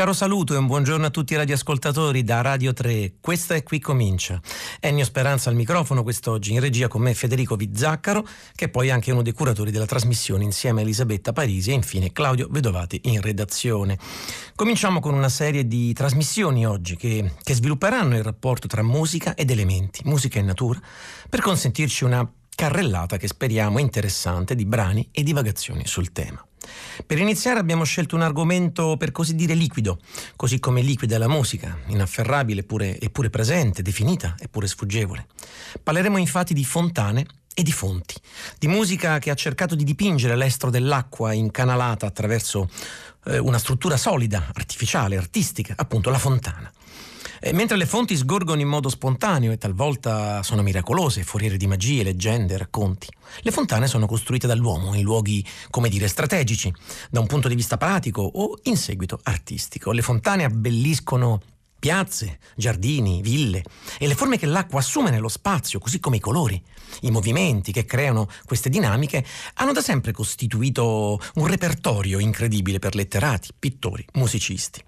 caro saluto e un buongiorno a tutti i radioascoltatori da Radio 3. Questa è Qui Comincia. Ennio Speranza al microfono quest'oggi, in regia con me Federico Vizzaccaro, che è poi anche uno dei curatori della trasmissione insieme a Elisabetta Parisi e infine Claudio Vedovati in redazione. Cominciamo con una serie di trasmissioni oggi che, che svilupperanno il rapporto tra musica ed elementi, musica e natura, per consentirci una carrellata che speriamo interessante di brani e divagazioni sul tema. Per iniziare abbiamo scelto un argomento per così dire liquido, così come liquida la musica, inafferrabile eppure, eppure presente, definita eppure sfuggevole. Parleremo infatti di fontane e di fonti, di musica che ha cercato di dipingere l'estro dell'acqua incanalata attraverso eh, una struttura solida, artificiale, artistica, appunto la fontana. E mentre le fonti sgorgono in modo spontaneo e talvolta sono miracolose, foriere di magie, leggende, racconti, le fontane sono costruite dall'uomo in luoghi, come dire, strategici, da un punto di vista pratico o in seguito artistico. Le fontane abbelliscono piazze, giardini, ville e le forme che l'acqua assume nello spazio, così come i colori, i movimenti che creano queste dinamiche, hanno da sempre costituito un repertorio incredibile per letterati, pittori, musicisti.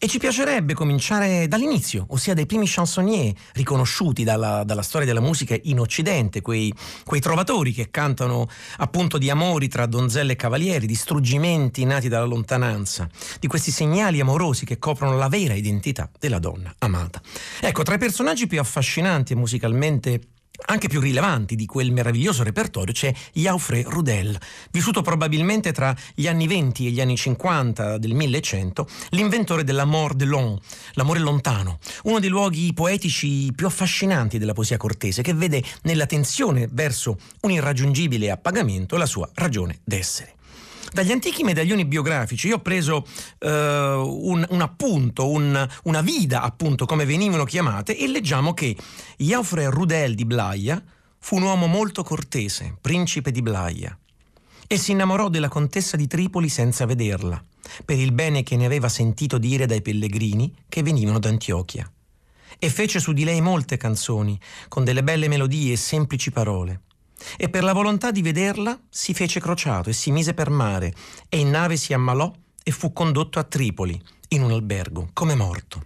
E ci piacerebbe cominciare dall'inizio, ossia dai primi chansonnier riconosciuti dalla, dalla storia della musica in Occidente, quei, quei, trovatori che cantano appunto di amori tra donzelle e cavalieri, di struggimenti nati dalla lontananza, di questi segnali amorosi che coprono la vera identità della donna amata. Ecco, tra i personaggi più affascinanti e musicalmente anche più rilevanti di quel meraviglioso repertorio c'è Jaufré Rudel, vissuto probabilmente tra gli anni 20 e gli anni 50 del 1100, l'inventore dell'amor de long, l'amore lontano, uno dei luoghi poetici più affascinanti della poesia cortese, che vede nella tensione verso un irraggiungibile appagamento la sua ragione d'essere. Dagli antichi medaglioni biografici io ho preso uh, un, un, appunto, un, una vida appunto come venivano chiamate e leggiamo che Jaufre Rudel di Blaia fu un uomo molto cortese, principe di Blaia e si innamorò della contessa di Tripoli senza vederla, per il bene che ne aveva sentito dire dai pellegrini che venivano d'Antiochia. E fece su di lei molte canzoni, con delle belle melodie e semplici parole e per la volontà di vederla si fece crociato e si mise per mare e in nave si ammalò e fu condotto a Tripoli, in un albergo, come morto.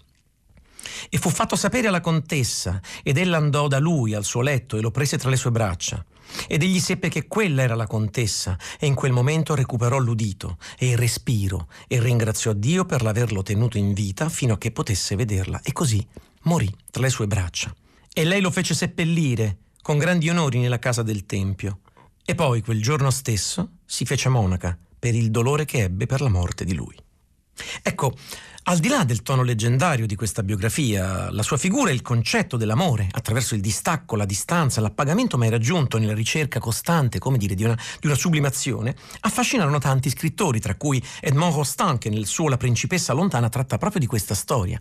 E fu fatto sapere alla contessa, ed ella andò da lui al suo letto e lo prese tra le sue braccia. Ed egli seppe che quella era la contessa, e in quel momento recuperò l'udito e il respiro, e ringraziò Dio per l'averlo tenuto in vita fino a che potesse vederla, e così morì tra le sue braccia. E lei lo fece seppellire con grandi onori nella casa del Tempio e poi quel giorno stesso si fece monaca per il dolore che ebbe per la morte di lui. Ecco, al di là del tono leggendario di questa biografia, la sua figura e il concetto dell'amore, attraverso il distacco, la distanza, l'appagamento mai raggiunto nella ricerca costante, come dire, di una, di una sublimazione, affascinarono tanti scrittori, tra cui Edmond Rostand, che nel suo La principessa lontana tratta proprio di questa storia.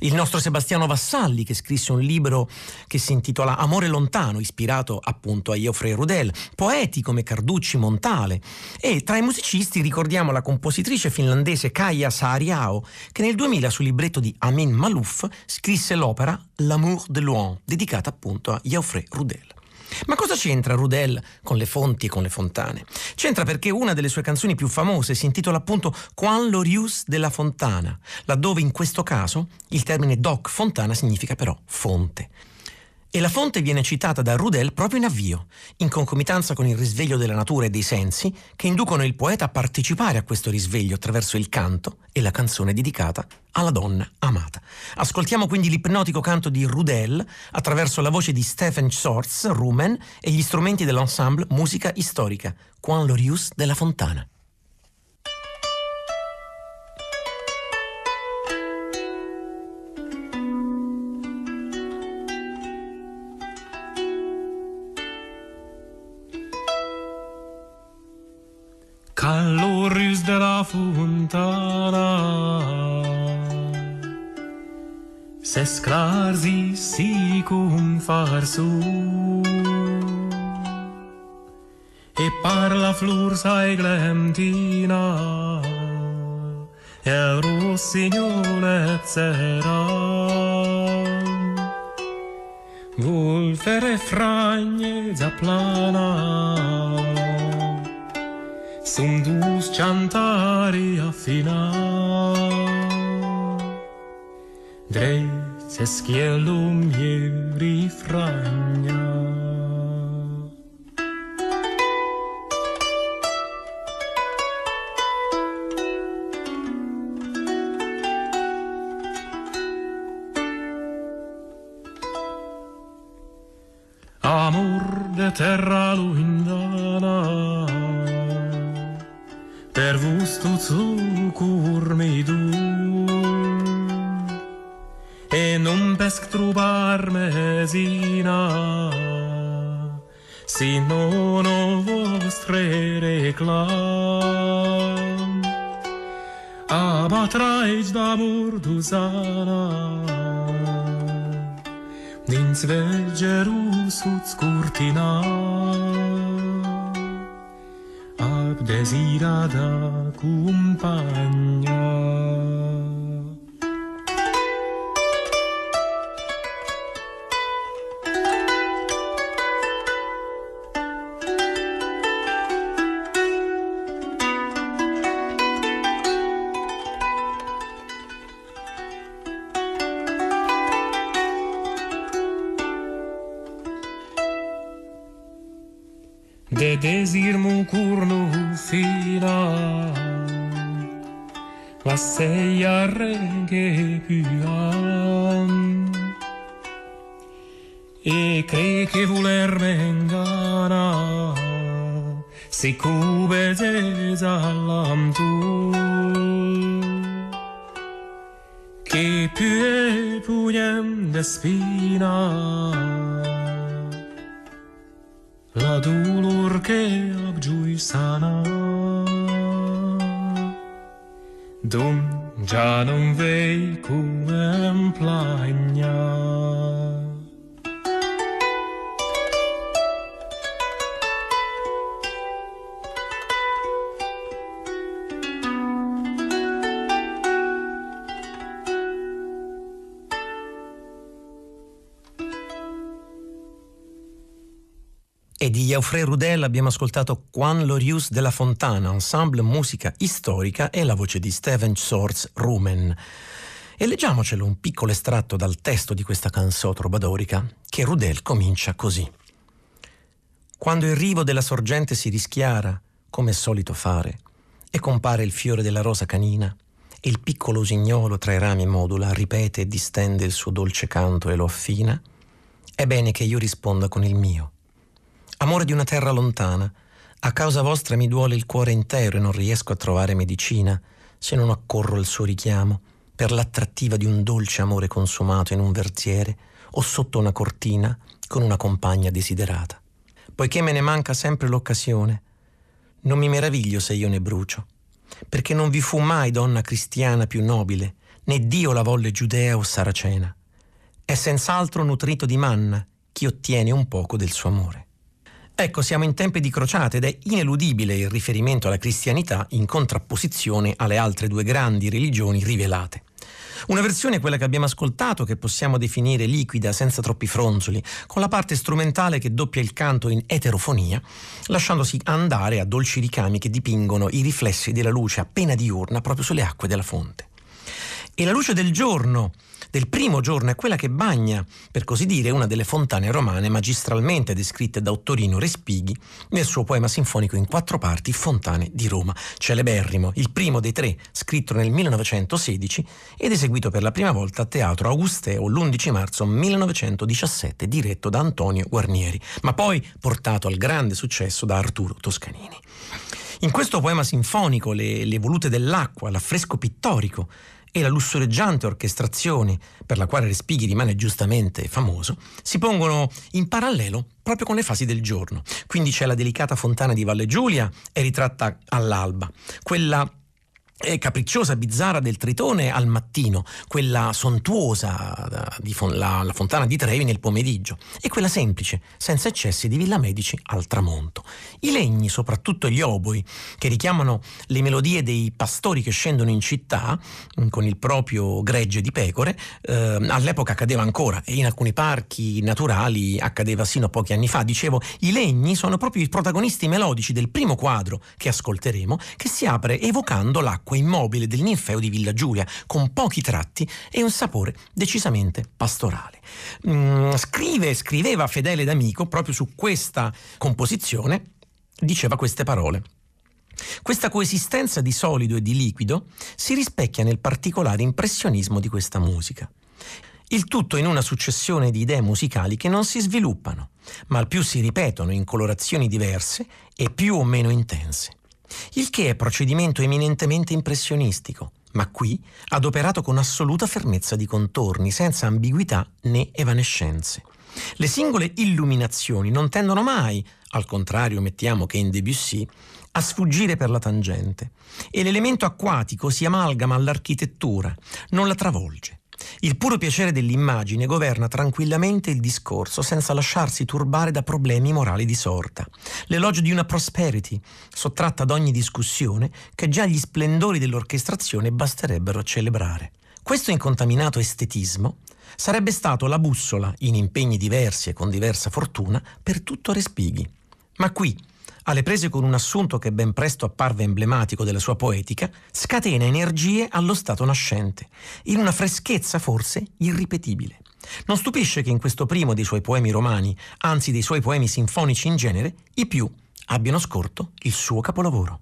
Il nostro Sebastiano Vassalli, che scrisse un libro che si intitola Amore lontano, ispirato appunto a Geoffrey Rudel, poeti come Carducci Montale. E tra i musicisti ricordiamo la compositrice finlandese Kaija Saariao, che nel 2000 sul libretto di Amin Malouf scrisse l'opera L'amour de Loin, dedicata appunto a Geoffrey Rudel. Ma cosa c'entra Rudel con le fonti e con le fontane? C'entra perché una delle sue canzoni più famose si intitola appunto Quan l'Orius della Fontana, laddove in questo caso il termine doc fontana significa però fonte. E la fonte viene citata da Rudel proprio in avvio, in concomitanza con il risveglio della natura e dei sensi, che inducono il poeta a partecipare a questo risveglio attraverso il canto e la canzone dedicata alla donna amata. Ascoltiamo quindi l'ipnotico canto di Rudel attraverso la voce di Stephen Schwartz, Rumen, e gli strumenti dell'ensemble Musica Istorica, Quan Lorius della Fontana. Se sclarsi si cum farsu E parla flur sai glentina E rossignole zera Vulfere fragne zaplana sunt dus cantari affinati drept se schiello mie rifragna. terra luindana per vusto zucur mi du vorbesc trubar mezina, sin uno vostre reclam. Aba traici da murduzana, din sveggeru suț curtina. Ab desirada cumpagna. De desir curno fina la seia reghe pian e crei che voler vengana si cube zesalam tu. Che più e pugnam de spina la dolor che abgiui sana. Dum già non vei come plagna. E di Jaufré Rudel abbiamo ascoltato Juan Lorius della Fontana, ensemble musica storica e la voce di Steven Swords Rumen. E leggiamocelo un piccolo estratto dal testo di questa canzone trobadorica, che Rudel comincia così. Quando il rivo della sorgente si rischiara, come è solito fare, e compare il fiore della rosa canina, e il piccolo usignolo tra i rami modula, ripete e distende il suo dolce canto e lo affina, è bene che io risponda con il mio Amore di una terra lontana, a causa vostra mi duole il cuore intero e non riesco a trovare medicina se non accorro al suo richiamo, per l'attrattiva di un dolce amore consumato in un verziere o sotto una cortina con una compagna desiderata. Poiché me ne manca sempre l'occasione, non mi meraviglio se io ne brucio, perché non vi fu mai donna cristiana più nobile, né Dio la volle giudea o saracena. È senz'altro nutrito di manna chi ottiene un poco del suo amore. Ecco, siamo in tempi di crociate ed è ineludibile il riferimento alla cristianità in contrapposizione alle altre due grandi religioni rivelate. Una versione quella che abbiamo ascoltato, che possiamo definire liquida, senza troppi fronzoli, con la parte strumentale che doppia il canto in eterofonia, lasciandosi andare a dolci ricami che dipingono i riflessi della luce appena diurna proprio sulle acque della fonte. E la luce del giorno, del primo giorno è quella che bagna, per così dire, una delle fontane romane magistralmente descritte da Ottorino Respighi nel suo poema sinfonico in quattro parti Fontane di Roma, celeberrimo, il primo dei tre, scritto nel 1916 ed eseguito per la prima volta a Teatro Augusteo l'11 marzo 1917, diretto da Antonio Guarnieri, ma poi portato al grande successo da Arturo Toscanini. In questo poema sinfonico, le, le volute dell'acqua, l'affresco pittorico, e la lussureggiante orchestrazione per la quale Respighi rimane giustamente famoso, si pongono in parallelo proprio con le fasi del giorno. Quindi c'è la delicata fontana di Valle Giulia, è ritratta all'alba, quella capricciosa, bizzarra del Tritone al mattino, quella sontuosa di fon- la, la, fontana di Trevi nel pomeriggio e quella semplice, senza eccessi di Villa Medici al tramonto. I legni, soprattutto gli oboi, che richiamano le melodie dei pastori che scendono in città mm, con il proprio gregge di pecore, eh, all'epoca accadeva ancora e in alcuni parchi naturali accadeva sino a pochi anni fa. Dicevo, i legni sono proprio i protagonisti melodici del primo quadro che ascolteremo, che si apre evocando l'acqua l'acqua immobile del ninfeo di Villa Giulia, con pochi tratti e un sapore decisamente pastorale. Mm, scrive, scriveva Fedele D'Amico proprio su questa composizione, diceva queste parole. Questa coesistenza di solido e di liquido si rispecchia nel particolare impressionismo di questa musica. Il tutto in una successione di idee musicali che non si sviluppano, ma al più si ripetono in colorazioni diverse e più o meno intense. Il che è procedimento eminentemente impressionistico, ma qui adoperato con assoluta fermezza di contorni, senza ambiguità né evanescenze. Le singole illuminazioni non tendono mai, al contrario mettiamo che in Debussy, a sfuggire per la tangente e l'elemento acquatico si amalgama all'architettura, non la travolge. Il puro piacere dell'immagine governa tranquillamente il discorso senza lasciarsi turbare da problemi morali di sorta. L'elogio di una prosperity, sottratta ad ogni discussione, che già gli splendori dell'orchestrazione basterebbero a celebrare. Questo incontaminato estetismo sarebbe stato la bussola, in impegni diversi e con diversa fortuna, per tutto Respighi. Ma qui, alle prese con un assunto che ben presto apparve emblematico della sua poetica, scatena energie allo stato nascente, in una freschezza forse irripetibile. Non stupisce che in questo primo dei suoi poemi romani, anzi dei suoi poemi sinfonici in genere, i più abbiano scorto il suo capolavoro.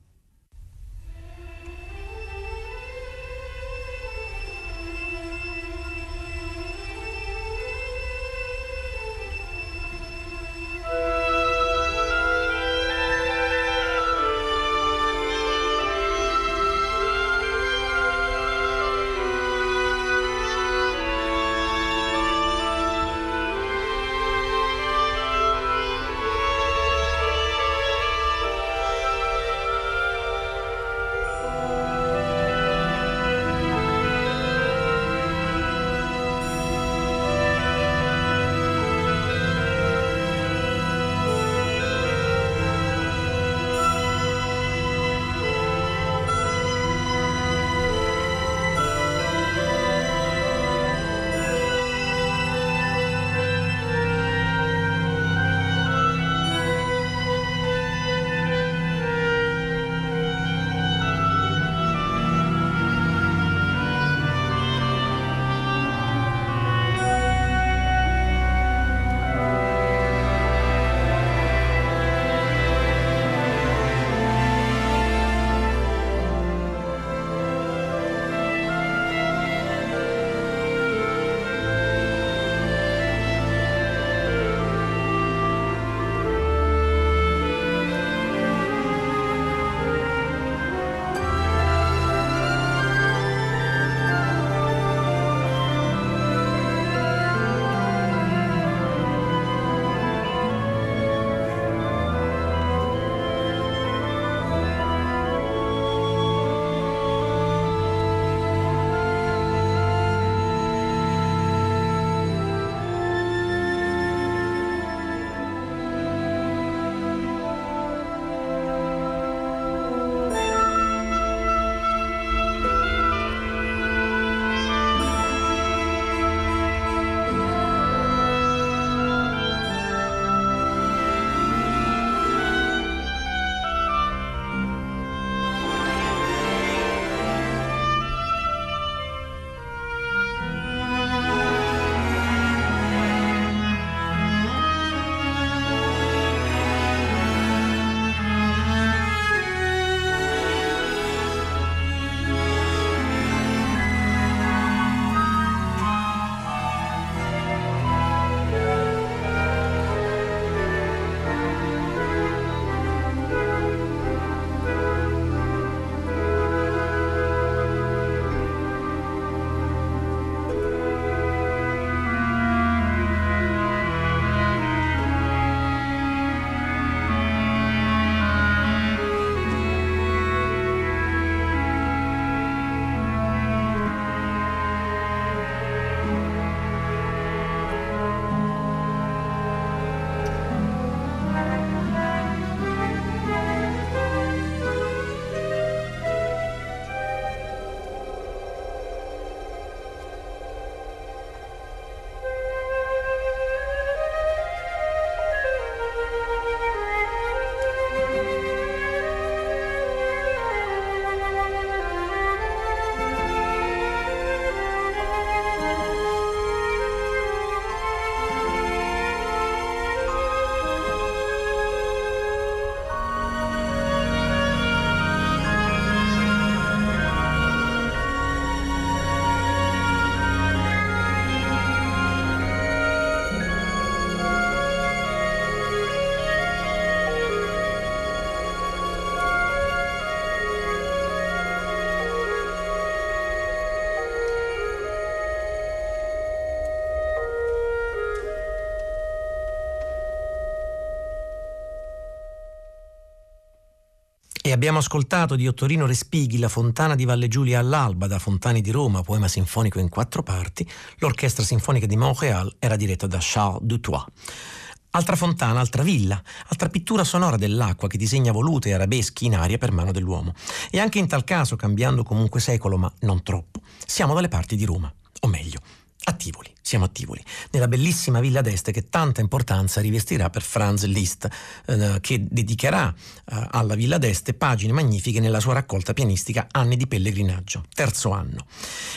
Abbiamo ascoltato di Ottorino Respighi La Fontana di Valle Giulia all'alba da Fontani di Roma, poema sinfonico in quattro parti. L'orchestra sinfonica di Montréal era diretta da Charles Dutoit. Altra fontana, altra villa, altra pittura sonora dell'acqua che disegna volute e arabeschi in aria per mano dell'uomo. E anche in tal caso, cambiando comunque secolo, ma non troppo, siamo dalle parti di Roma, o meglio, a Tivoli siamo a nella bellissima Villa d'Este che tanta importanza rivestirà per Franz Liszt, eh, che dedicherà eh, alla Villa d'Este pagine magnifiche nella sua raccolta pianistica Anni di pellegrinaggio, terzo anno.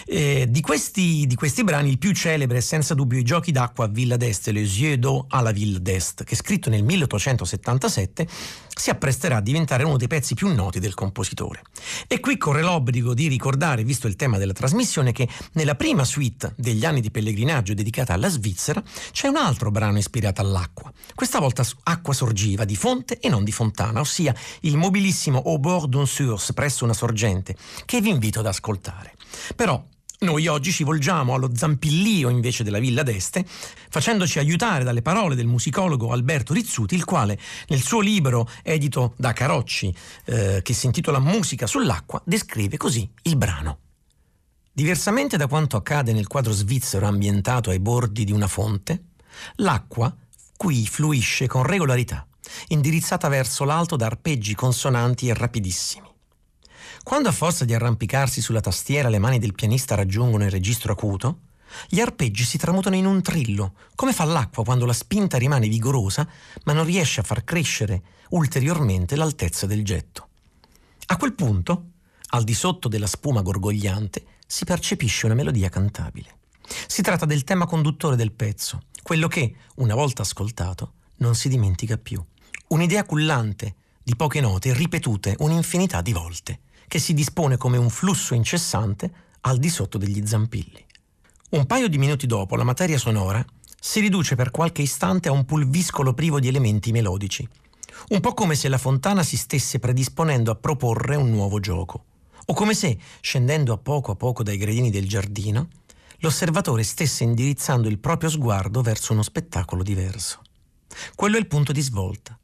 Eh, di, questi, di, questi, brani il più celebre è senza dubbio I giochi d'acqua a Villa d'Este, Les yeux d'eau la Ville d'Este, che scritto nel 1877 si appresterà a diventare uno dei pezzi più noti del compositore. E qui corre l'obbligo di ricordare, visto il tema della trasmissione, che nella prima suite degli anni di pellegrinaggio viaggio dedicata alla Svizzera, c'è un altro brano ispirato all'acqua. Questa volta acqua sorgiva di fonte e non di fontana, ossia il mobilissimo Au bord d'un source presso una sorgente, che vi invito ad ascoltare. Però noi oggi ci volgiamo allo zampillio invece della Villa d'Este, facendoci aiutare dalle parole del musicologo Alberto Rizzuti, il quale nel suo libro edito da Carocci, eh, che si intitola Musica sull'acqua, descrive così il brano. Diversamente da quanto accade nel quadro svizzero ambientato ai bordi di una fonte, l'acqua qui fluisce con regolarità, indirizzata verso l'alto da arpeggi consonanti e rapidissimi. Quando a forza di arrampicarsi sulla tastiera le mani del pianista raggiungono il registro acuto, gli arpeggi si tramutano in un trillo, come fa l'acqua quando la spinta rimane vigorosa ma non riesce a far crescere ulteriormente l'altezza del getto. A quel punto, al di sotto della spuma gorgogliante, si percepisce una melodia cantabile. Si tratta del tema conduttore del pezzo, quello che, una volta ascoltato, non si dimentica più. Un'idea cullante di poche note ripetute un'infinità di volte, che si dispone come un flusso incessante al di sotto degli zampilli. Un paio di minuti dopo la materia sonora si riduce per qualche istante a un pulviscolo privo di elementi melodici, un po' come se la fontana si stesse predisponendo a proporre un nuovo gioco o come se, scendendo a poco a poco dai gradini del giardino, l'osservatore stesse indirizzando il proprio sguardo verso uno spettacolo diverso. Quello è il punto di svolta.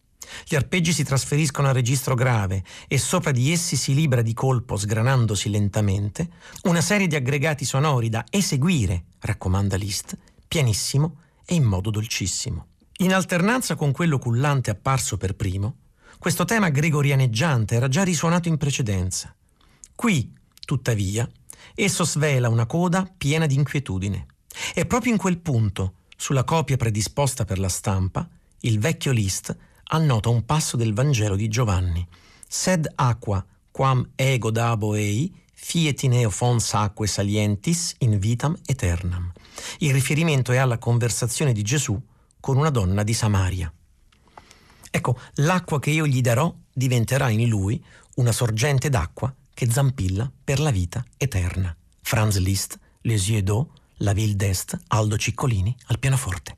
Gli arpeggi si trasferiscono al registro grave e sopra di essi si libera di colpo, sgranandosi lentamente, una serie di aggregati sonori da eseguire, raccomanda Liszt, pianissimo e in modo dolcissimo. In alternanza con quello cullante apparso per primo, questo tema gregorianeggiante era già risuonato in precedenza. Qui, tuttavia, esso svela una coda piena di inquietudine. E proprio in quel punto, sulla copia predisposta per la stampa, il vecchio Liszt annota un passo del Vangelo di Giovanni. Sed aqua quam ego dabo ei, fiet in eo fons acque salientis in vitam aeternam. Il riferimento è alla conversazione di Gesù con una donna di Samaria. Ecco, l'acqua che io gli darò diventerà in lui una sorgente d'acqua che zampilla per la vita eterna. Franz Liszt, Les yeux d'eau, La ville d'Est, Aldo Ciccolini al pianoforte.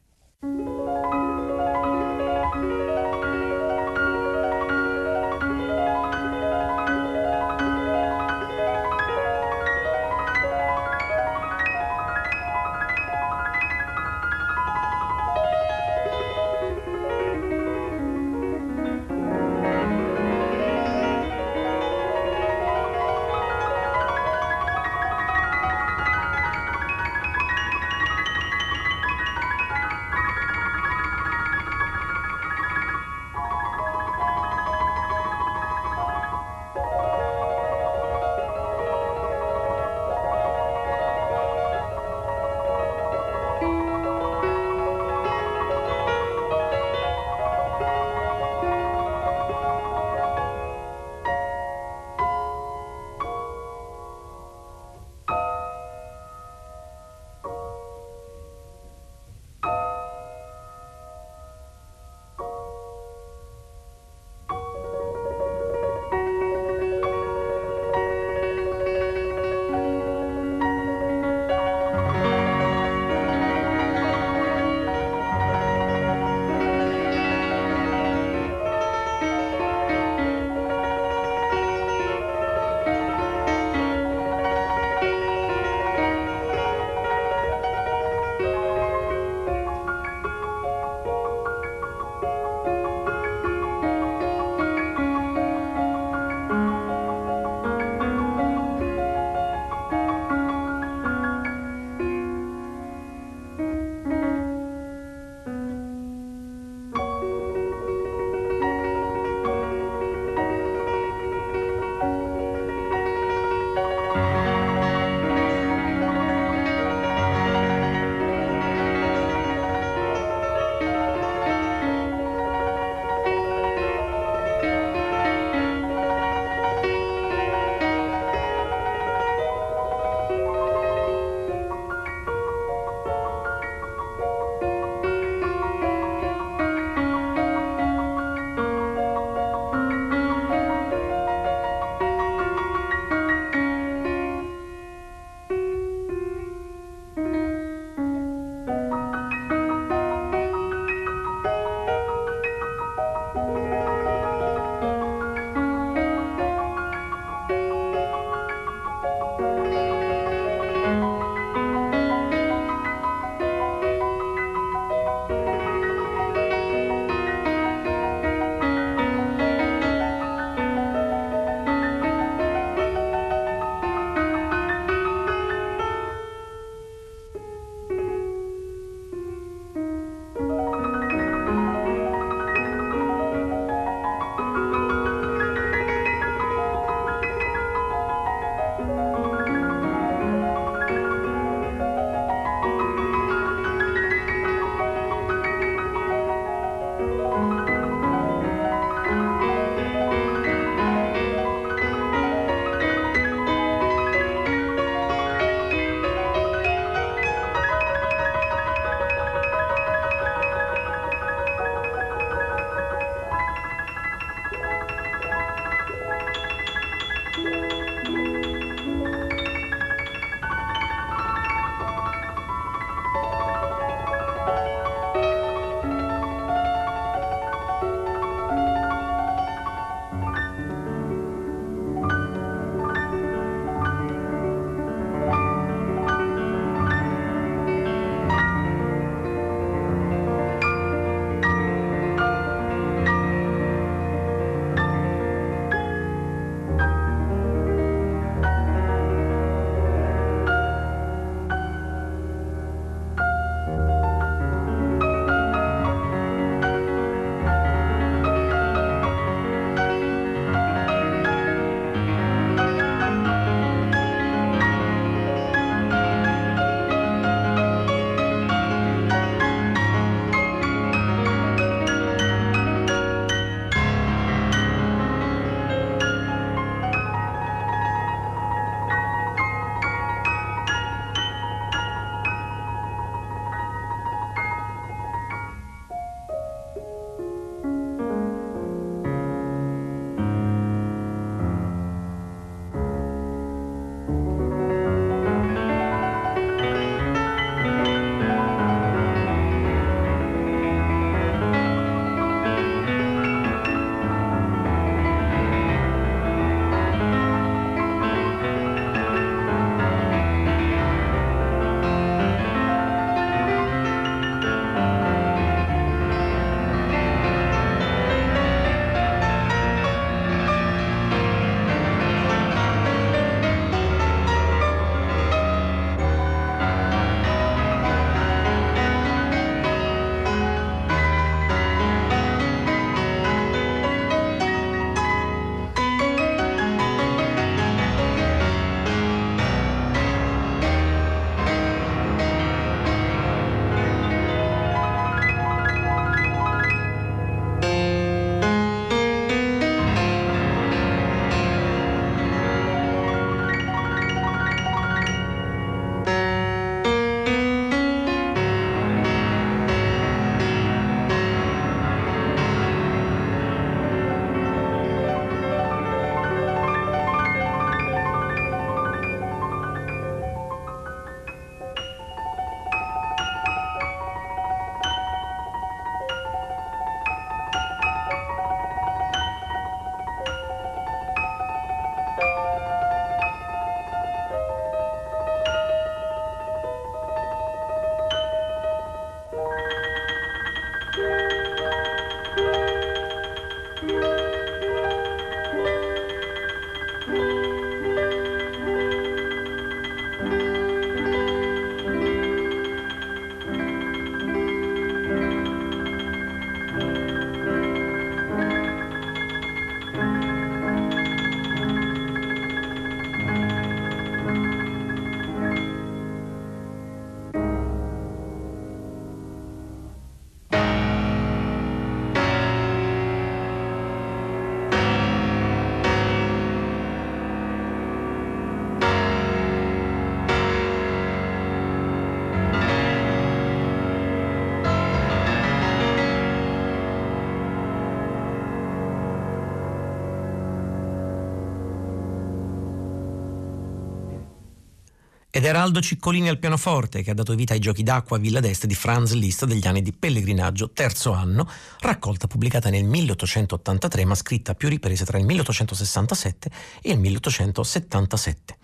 Ed era Aldo Ciccolini al pianoforte che ha dato vita ai giochi d'acqua a Villa d'Este di Franz Liszt degli anni di pellegrinaggio, terzo anno, raccolta pubblicata nel 1883 ma scritta a più riprese tra il 1867 e il 1877.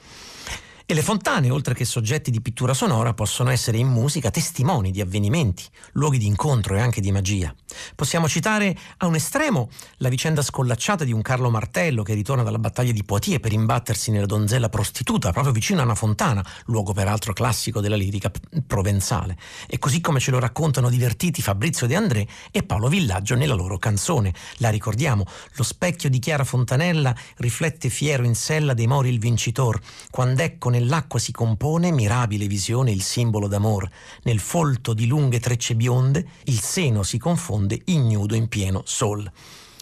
E le fontane, oltre che soggetti di pittura sonora, possono essere in musica testimoni di avvenimenti, luoghi di incontro e anche di magia. Possiamo citare a un estremo la vicenda scollacciata di un Carlo Martello che ritorna dalla battaglia di Poitiers per imbattersi nella donzella prostituta proprio vicino a una fontana, luogo peraltro classico della lirica provenzale. E così come ce lo raccontano divertiti Fabrizio De André e Paolo Villaggio nella loro canzone. La ricordiamo, lo specchio di Chiara Fontanella riflette fiero in sella dei mori il vincitor, quando ecco nell'acqua si compone, mirabile visione, il simbolo d'amor. Nel folto di lunghe trecce bionde, il seno si confonde ignudo in pieno sol.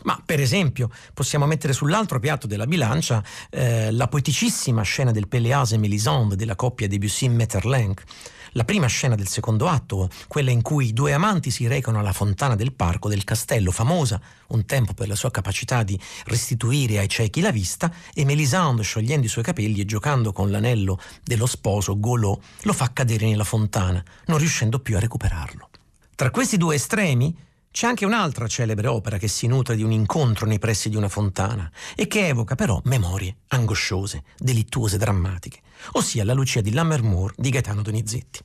Ma per esempio possiamo mettere sull'altro piatto della bilancia eh, la poeticissima scena del Péléas e Mélisande della coppia Debussy-Metterlenck la prima scena del secondo atto, quella in cui i due amanti si recano alla fontana del parco del castello, famosa un tempo per la sua capacità di restituire ai ciechi la vista, e Melisande, sciogliendo i suoi capelli e giocando con l'anello dello sposo, Golò, lo fa cadere nella fontana, non riuscendo più a recuperarlo. Tra questi due estremi c'è anche un'altra celebre opera che si nutre di un incontro nei pressi di una fontana e che evoca però memorie angosciose, delittuose, drammatiche, ossia la Lucia di Lammermoor di Gaetano Donizetti.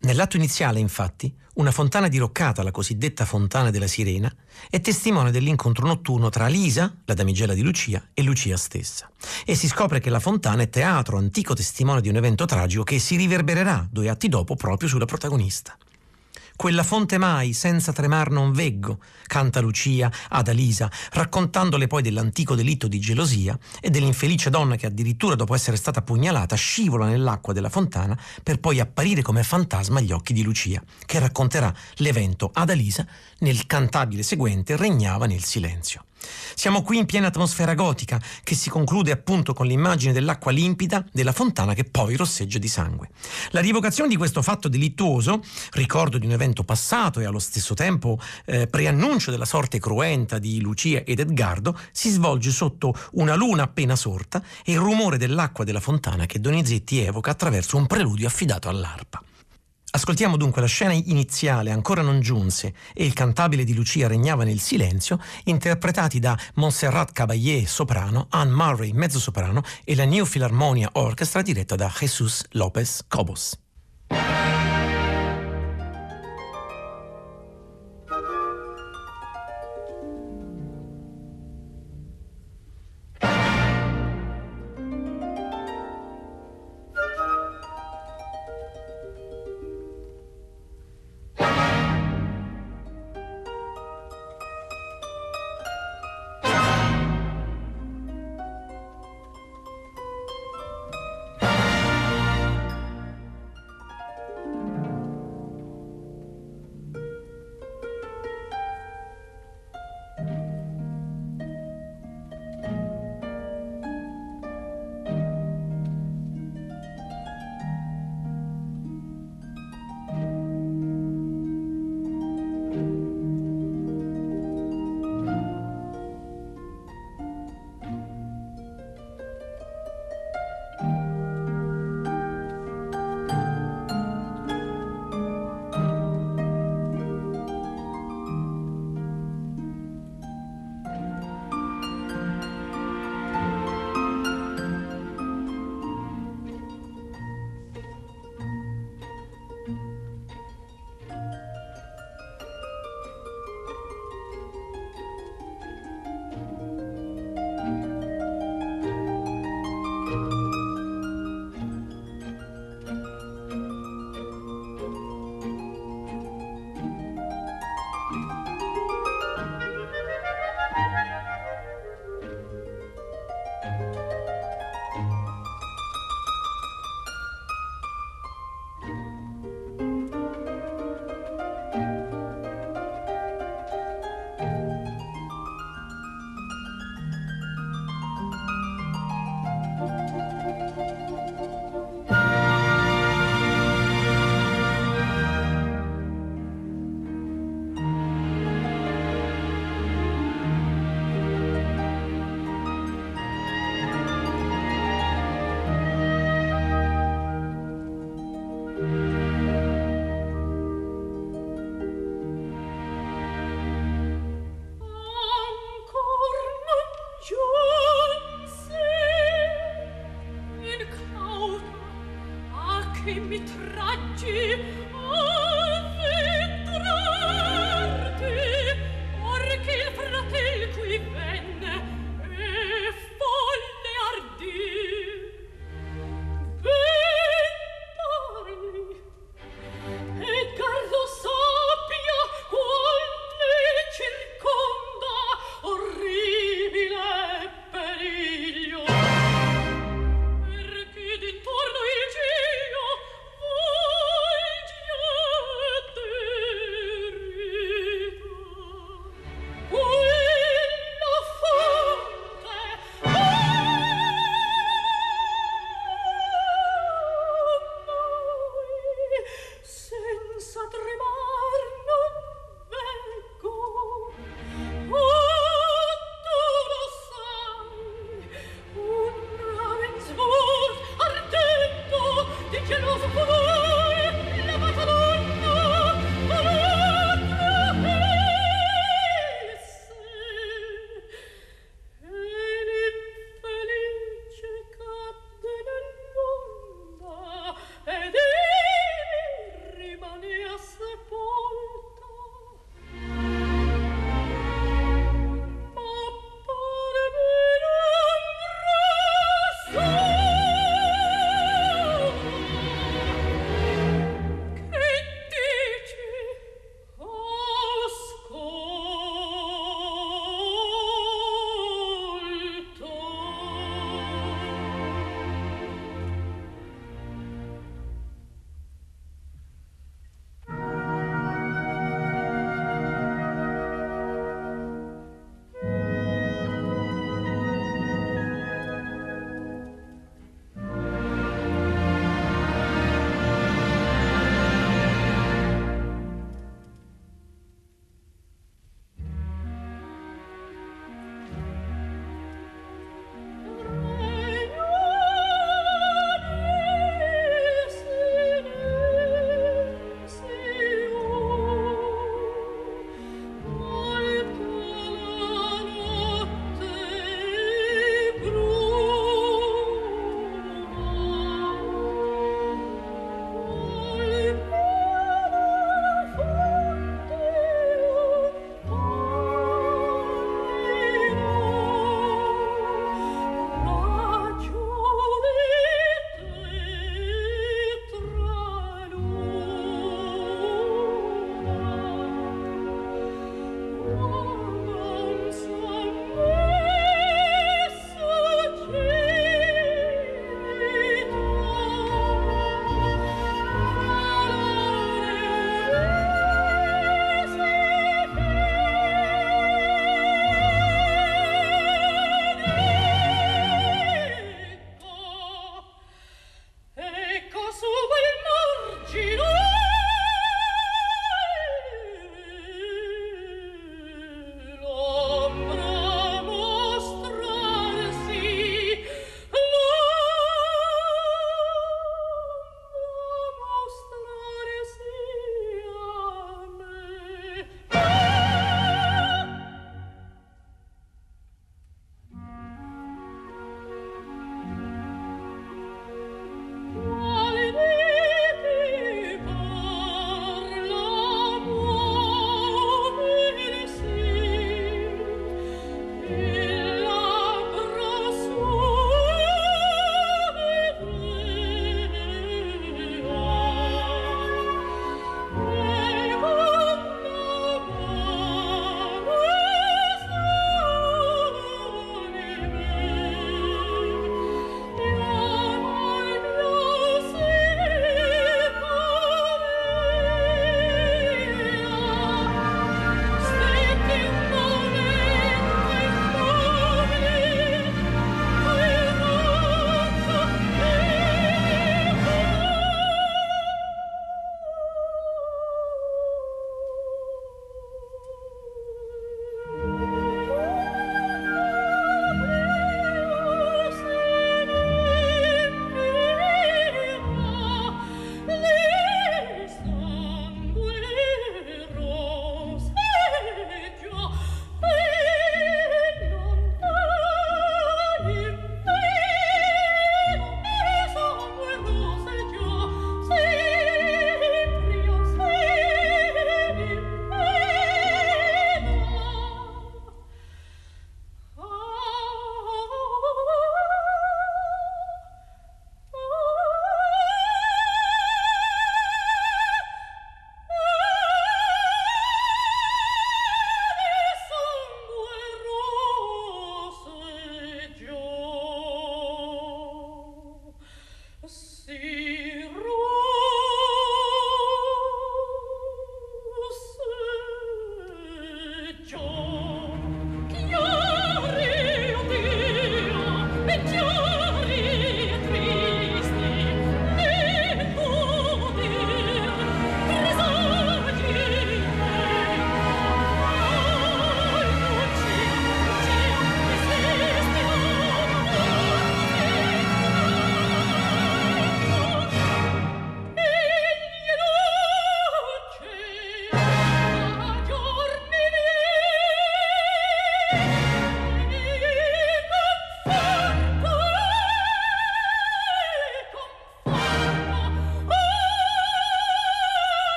Nell'atto iniziale, infatti, una fontana diroccata, la cosiddetta Fontana della Sirena, è testimone dell'incontro notturno tra Lisa, la damigella di Lucia, e Lucia stessa. E si scopre che la fontana è teatro, antico testimone di un evento tragico che si riverbererà due atti dopo proprio sulla protagonista. Quella fonte mai, senza tremar non veggo, canta Lucia ad Alisa, raccontandole poi dell'antico delitto di gelosia e dell'infelice donna che addirittura dopo essere stata pugnalata scivola nell'acqua della fontana per poi apparire come fantasma agli occhi di Lucia, che racconterà l'evento ad Alisa nel cantabile seguente Regnava nel silenzio. Siamo qui in piena atmosfera gotica, che si conclude appunto con l'immagine dell'acqua limpida della fontana che poi rosseggia di sangue. La rievocazione di questo fatto delittuoso, ricordo di un evento passato e allo stesso tempo eh, preannuncio della sorte cruenta di Lucia ed Edgardo, si svolge sotto una luna appena sorta e il rumore dell'acqua della fontana che Donizetti evoca attraverso un preludio affidato all'arpa. Ascoltiamo dunque la scena iniziale, ancora non giunse, e il cantabile di Lucia regnava nel silenzio, interpretati da Montserrat Caballé, soprano, Anne Murray, mezzosoprano, e la New Philharmonia Orchestra diretta da Jesus Lopez Cobos.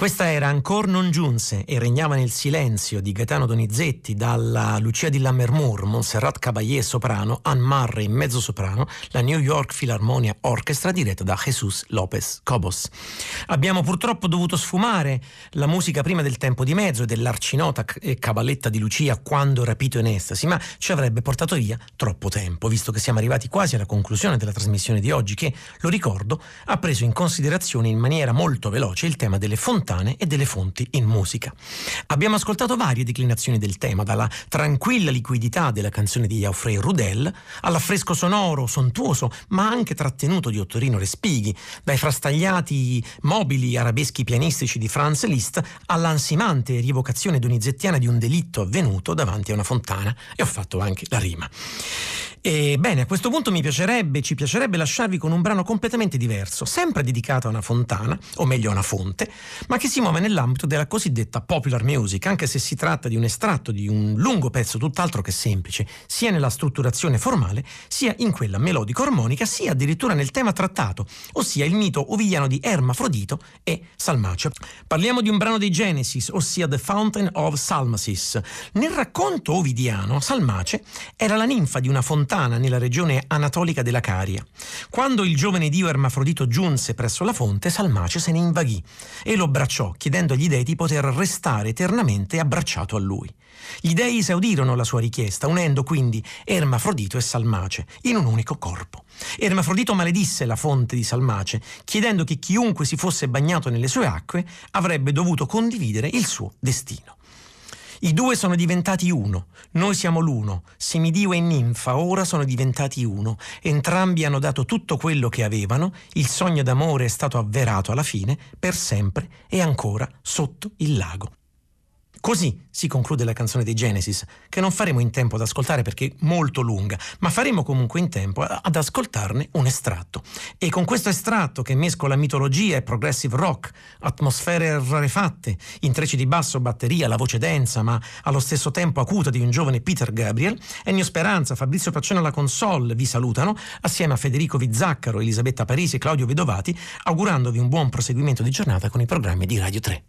Questa era Ancor non giunse e regnava nel silenzio di Gaetano Donizetti dalla Lucia di Lammermoor, Montserrat Caballé soprano, Anne Murray mezzo soprano, la New York Philharmonia Orchestra diretta da Jesus Lopez Cobos. Abbiamo purtroppo dovuto sfumare la musica prima del tempo di mezzo e dell'arcinota e caballetta di Lucia quando rapito in estasi, ma ci avrebbe portato via troppo tempo, visto che siamo arrivati quasi alla conclusione della trasmissione di oggi che, lo ricordo, ha preso in considerazione in maniera molto veloce il tema delle fontaine fontane e delle fonti in musica. Abbiamo ascoltato varie declinazioni del tema, dalla tranquilla liquidità della canzone di Geoffrey Rudel all'affresco sonoro, sontuoso, ma anche trattenuto di Ottorino Respighi, dai frastagliati mobili arabeschi pianistici di Franz Liszt all'ansimante rievocazione donizettiana di un delitto avvenuto davanti a una fontana. E ho fatto anche la rima. E bene, a questo punto mi piacerebbe, ci piacerebbe lasciarvi con un brano completamente diverso, sempre dedicato a una fontana, o meglio a una fonte, ma che si muove nell'ambito della cosiddetta popular music, anche se si tratta di un estratto di un lungo pezzo tutt'altro che semplice, sia nella strutturazione formale, sia in quella melodico-armonica, sia addirittura nel tema trattato, ossia il mito ovidiano di Ermafrodito e Salmace. Parliamo di un brano dei Genesis, ossia The Fountain of Salmacis. Nel racconto ovidiano, Salmace era la ninfa di una fontana lontana nella regione anatolica della Caria. Quando il giovane dio Ermafrodito giunse presso la fonte, Salmace se ne invaghì e lo abbracciò, chiedendo agli dei di poter restare eternamente abbracciato a lui. Gli dei esaudirono la sua richiesta, unendo quindi Ermafrodito e Salmace in un unico corpo. Ermafrodito maledisse la fonte di Salmace, chiedendo che chiunque si fosse bagnato nelle sue acque avrebbe dovuto condividere il suo destino. I due sono diventati uno, noi siamo l'uno, semidio e ninfa ora sono diventati uno, entrambi hanno dato tutto quello che avevano, il sogno d'amore è stato avverato alla fine, per sempre e ancora sotto il lago. Così si conclude la canzone dei Genesis, che non faremo in tempo ad ascoltare perché è molto lunga, ma faremo comunque in tempo ad ascoltarne un estratto. E con questo estratto che mescola mitologia e progressive rock, atmosfere rarefatte, intrecci di basso, batteria, la voce densa, ma allo stesso tempo acuta di un giovane Peter Gabriel, Ennio Speranza, Fabrizio Pacciano alla console vi salutano, assieme a Federico Vizzaccaro, Elisabetta Parisi e Claudio Vedovati, augurandovi un buon proseguimento di giornata con i programmi di Radio 3.